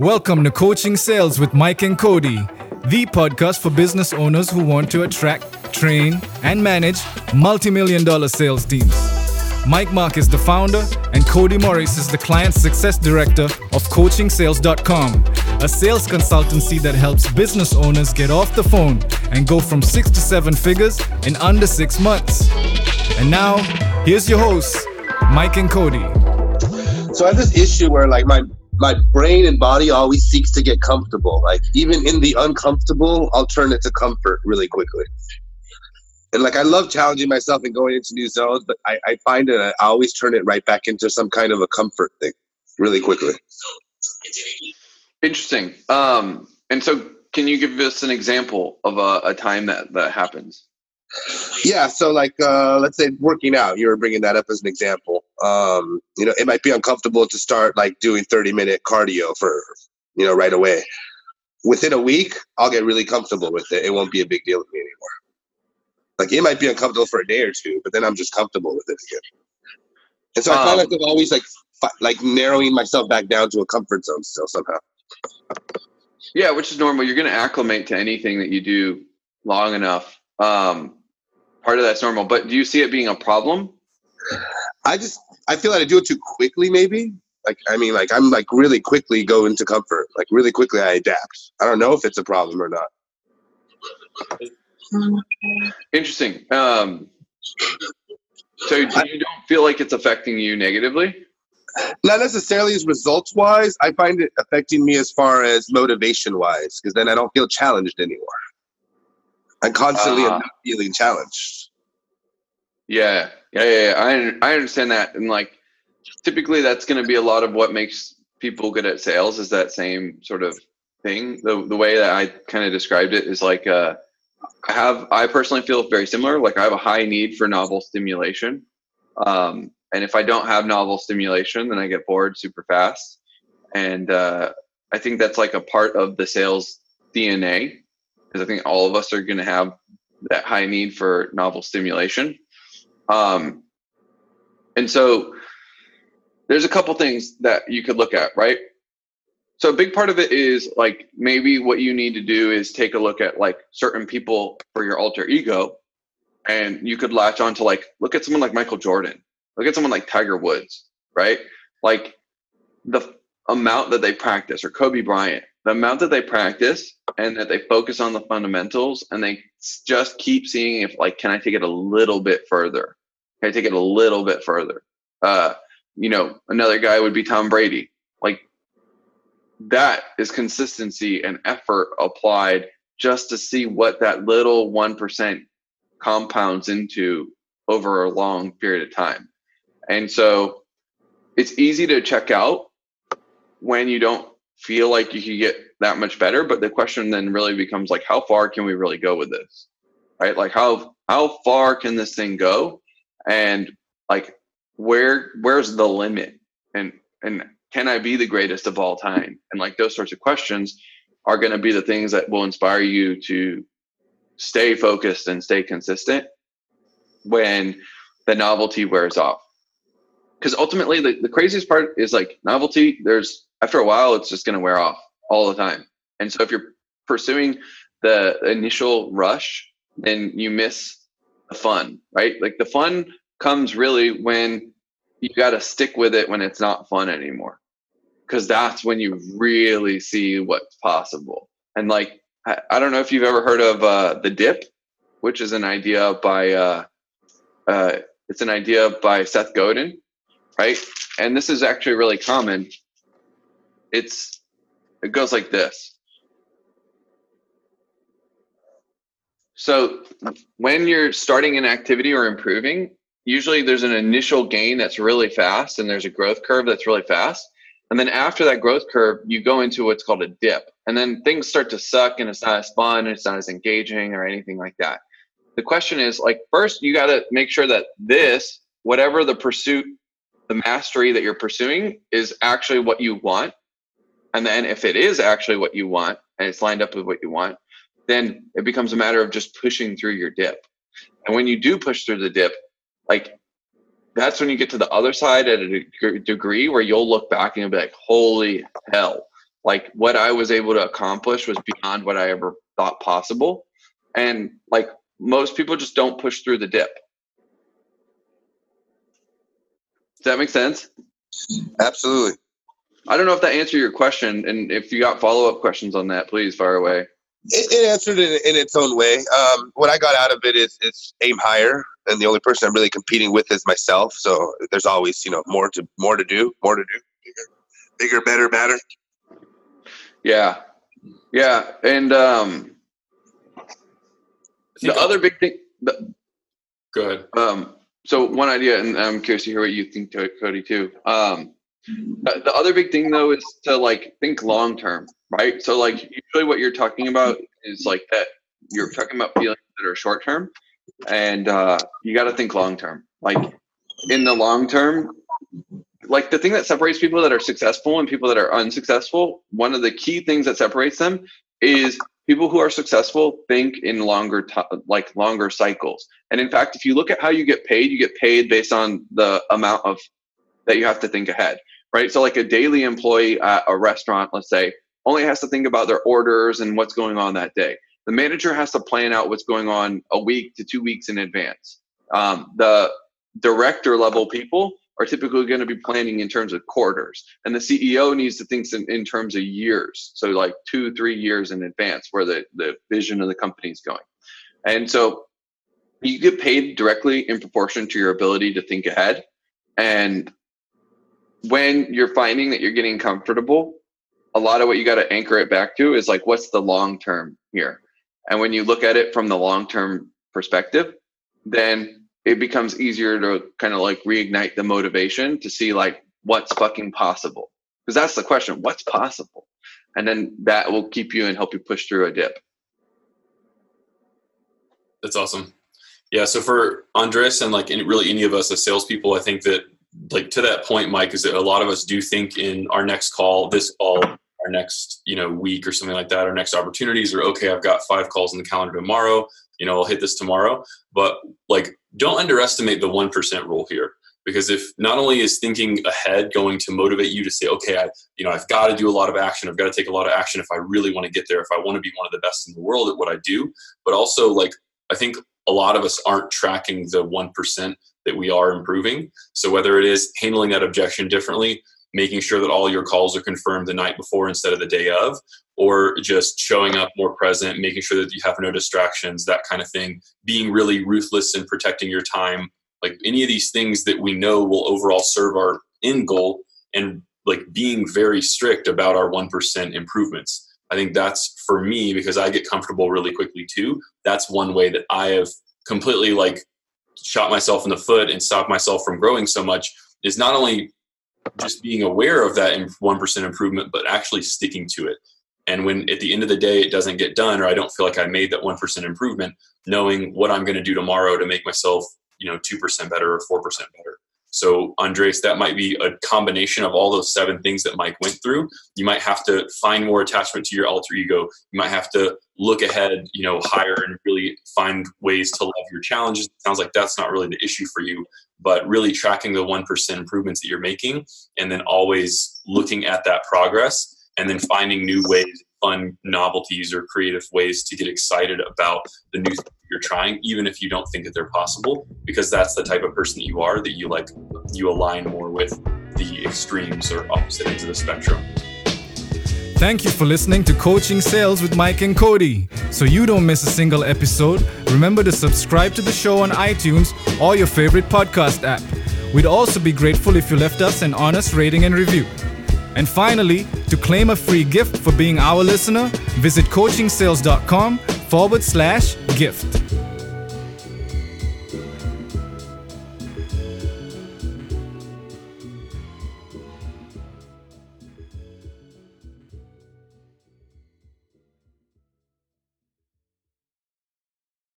Welcome to Coaching Sales with Mike and Cody, the podcast for business owners who want to attract, train, and manage multi million dollar sales teams. Mike Mark is the founder, and Cody Morris is the client success director of CoachingSales.com, a sales consultancy that helps business owners get off the phone and go from six to seven figures in under six months. And now, here's your hosts, Mike and Cody. So I have this issue where like my my brain and body always seeks to get comfortable. Like even in the uncomfortable, I'll turn it to comfort really quickly. And like I love challenging myself and going into new zones, but I, I find that I always turn it right back into some kind of a comfort thing really quickly. Interesting. Um, and so can you give us an example of a, a time that that happens? Yeah, so like uh, let's say working out, you were bringing that up as an example. Um, you know, it might be uncomfortable to start like doing 30 minute cardio for, you know, right away. Within a week, I'll get really comfortable with it. It won't be a big deal to me anymore. Like it might be uncomfortable for a day or two, but then I'm just comfortable with it again. And so I find Um, like I'm always like fi- like narrowing myself back down to a comfort zone still somehow. Yeah, which is normal. You're going to acclimate to anything that you do long enough. Um, part of that's normal. But do you see it being a problem? I just I feel like I do it too quickly, maybe. Like I mean, like I'm like really quickly go into comfort. Like really quickly I adapt. I don't know if it's a problem or not. Interesting. Um, so you don't feel like it's affecting you negatively? Not necessarily as results wise. I find it affecting me as far as motivation wise, because then I don't feel challenged anymore. I'm constantly Ah. not feeling challenged. Yeah, yeah, yeah. I I understand that, and like typically that's going to be a lot of what makes people good at sales is that same sort of thing. The the way that I kind of described it is like uh, I have I personally feel very similar. Like I have a high need for novel stimulation, um, and if I don't have novel stimulation, then I get bored super fast. And uh, I think that's like a part of the sales DNA because I think all of us are going to have that high need for novel stimulation. Um, and so there's a couple things that you could look at, right? So a big part of it is like maybe what you need to do is take a look at like certain people for your alter ego. And you could latch on to like, look at someone like Michael Jordan, look at someone like Tiger Woods, right? Like the amount that they practice or Kobe Bryant, the amount that they practice and that they focus on the fundamentals and they just keep seeing if like can i take it a little bit further? Can i take it a little bit further? Uh you know another guy would be tom brady. Like that is consistency and effort applied just to see what that little 1% compounds into over a long period of time. And so it's easy to check out when you don't feel like you can get that much better but the question then really becomes like how far can we really go with this right? Like how how far can this thing go? And like where where's the limit? And and can i be the greatest of all time? And like those sorts of questions are going to be the things that will inspire you to stay focused and stay consistent when the novelty wears off. Because ultimately the, the craziest part is like novelty there's after a while it's just going to wear off all the time and so if you're pursuing the initial rush then you miss the fun right like the fun comes really when you got to stick with it when it's not fun anymore because that's when you really see what's possible and like I, I don't know if you've ever heard of uh, the dip which is an idea by uh, uh, it's an idea by seth godin right? And this is actually really common. It's it goes like this. So when you're starting an activity or improving, usually there's an initial gain that's really fast and there's a growth curve that's really fast. And then after that growth curve, you go into what's called a dip. And then things start to suck and it's not as fun, it's not as engaging or anything like that. The question is like first you got to make sure that this whatever the pursuit the mastery that you're pursuing is actually what you want. And then if it is actually what you want and it's lined up with what you want, then it becomes a matter of just pushing through your dip. And when you do push through the dip, like that's when you get to the other side at a deg- degree where you'll look back and you'll be like, holy hell, like what I was able to accomplish was beyond what I ever thought possible. And like most people just don't push through the dip. Does that make sense? Absolutely. I don't know if that answered your question, and if you got follow up questions on that, please fire away. It, it answered it in its own way. Um, what I got out of it is, is aim higher, and the only person I'm really competing with is myself. So there's always, you know, more to more to do, more to do, bigger, bigger, better, better. Yeah, yeah, and um, the other big thing. The, Go ahead. Um, so one idea, and I'm curious to hear what you think, Cody, too. Um, the, the other big thing though is to like think long term, right? So like usually what you're talking about is like that you're talking about feelings that are short term, and uh, you got to think long term. Like in the long term, like the thing that separates people that are successful and people that are unsuccessful, one of the key things that separates them is people who are successful think in longer t- like longer cycles. And in fact, if you look at how you get paid, you get paid based on the amount of that you have to think ahead, right? So like a daily employee at a restaurant, let's say, only has to think about their orders and what's going on that day. The manager has to plan out what's going on a week to two weeks in advance. Um, the director level people are typically going to be planning in terms of quarters and the ceo needs to think in, in terms of years so like two three years in advance where the, the vision of the company is going and so you get paid directly in proportion to your ability to think ahead and when you're finding that you're getting comfortable a lot of what you got to anchor it back to is like what's the long term here? And when you look at it from the long term perspective then it becomes easier to kind of like reignite the motivation to see like what's fucking possible. Because that's the question what's possible? And then that will keep you and help you push through a dip. That's awesome. Yeah so for andres and like any, really any of us as salespeople i think that like to that point mike is that a lot of us do think in our next call this call our next you know week or something like that our next opportunities or okay i've got five calls in the calendar tomorrow you know i'll hit this tomorrow. But like don't underestimate the 1% rule here because if not only is thinking ahead going to motivate you to say okay i you know i've got to do a lot of action i've got to take a lot of action if i really want to get there if i want to be one of the best in the world at what i do but also like i think a lot of us aren't tracking the 1% that we are improving so whether it is handling that objection differently making sure that all your calls are confirmed the night before instead of the day of, or just showing up more present, making sure that you have no distractions, that kind of thing, being really ruthless in protecting your time. Like any of these things that we know will overall serve our end goal and like being very strict about our 1% improvements. I think that's for me because I get comfortable really quickly too. That's one way that I have completely like shot myself in the foot and stopped myself from growing so much is not only just being aware of that 1% improvement, but actually sticking to it. And when at the end of the day it doesn't get done, or I don't feel like I made that 1% improvement, knowing what I'm going to do tomorrow to make myself, you know, 2% better or 4% better. So, Andres, that might be a combination of all those seven things that Mike went through. You might have to find more attachment to your alter ego. You might have to look ahead, you know, higher and really find ways to love your challenges. It sounds like that's not really the issue for you, but really tracking the 1% improvements that you're making and then always looking at that progress and then finding new ways fun novelties or creative ways to get excited about the new you're trying even if you don't think that they're possible because that's the type of person that you are that you like you align more with the extremes or opposite ends of the spectrum Thank you for listening to Coaching Sales with Mike and Cody. So you don't miss a single episode, remember to subscribe to the show on iTunes or your favorite podcast app. We'd also be grateful if you left us an honest rating and review. And finally, to claim a free gift for being our listener, visit coachingsales.com forward slash gift.